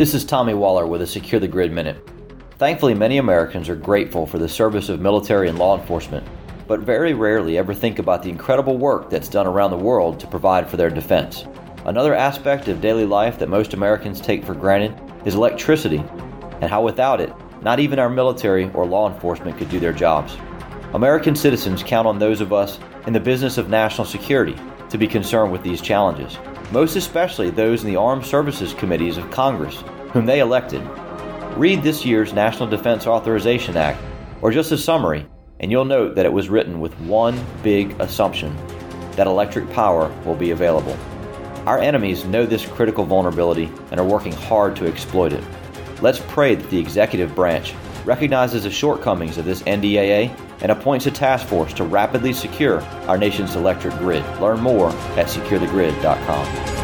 This is Tommy Waller with a Secure the Grid Minute. Thankfully, many Americans are grateful for the service of military and law enforcement, but very rarely ever think about the incredible work that's done around the world to provide for their defense. Another aspect of daily life that most Americans take for granted is electricity, and how without it, not even our military or law enforcement could do their jobs. American citizens count on those of us in the business of national security to be concerned with these challenges, most especially those in the Armed Services Committees of Congress, whom they elected. Read this year's National Defense Authorization Act, or just a summary, and you'll note that it was written with one big assumption that electric power will be available. Our enemies know this critical vulnerability and are working hard to exploit it. Let's pray that the executive branch recognizes the shortcomings of this NDAA and appoints a task force to rapidly secure our nation's electric grid. Learn more at securethegrid.com.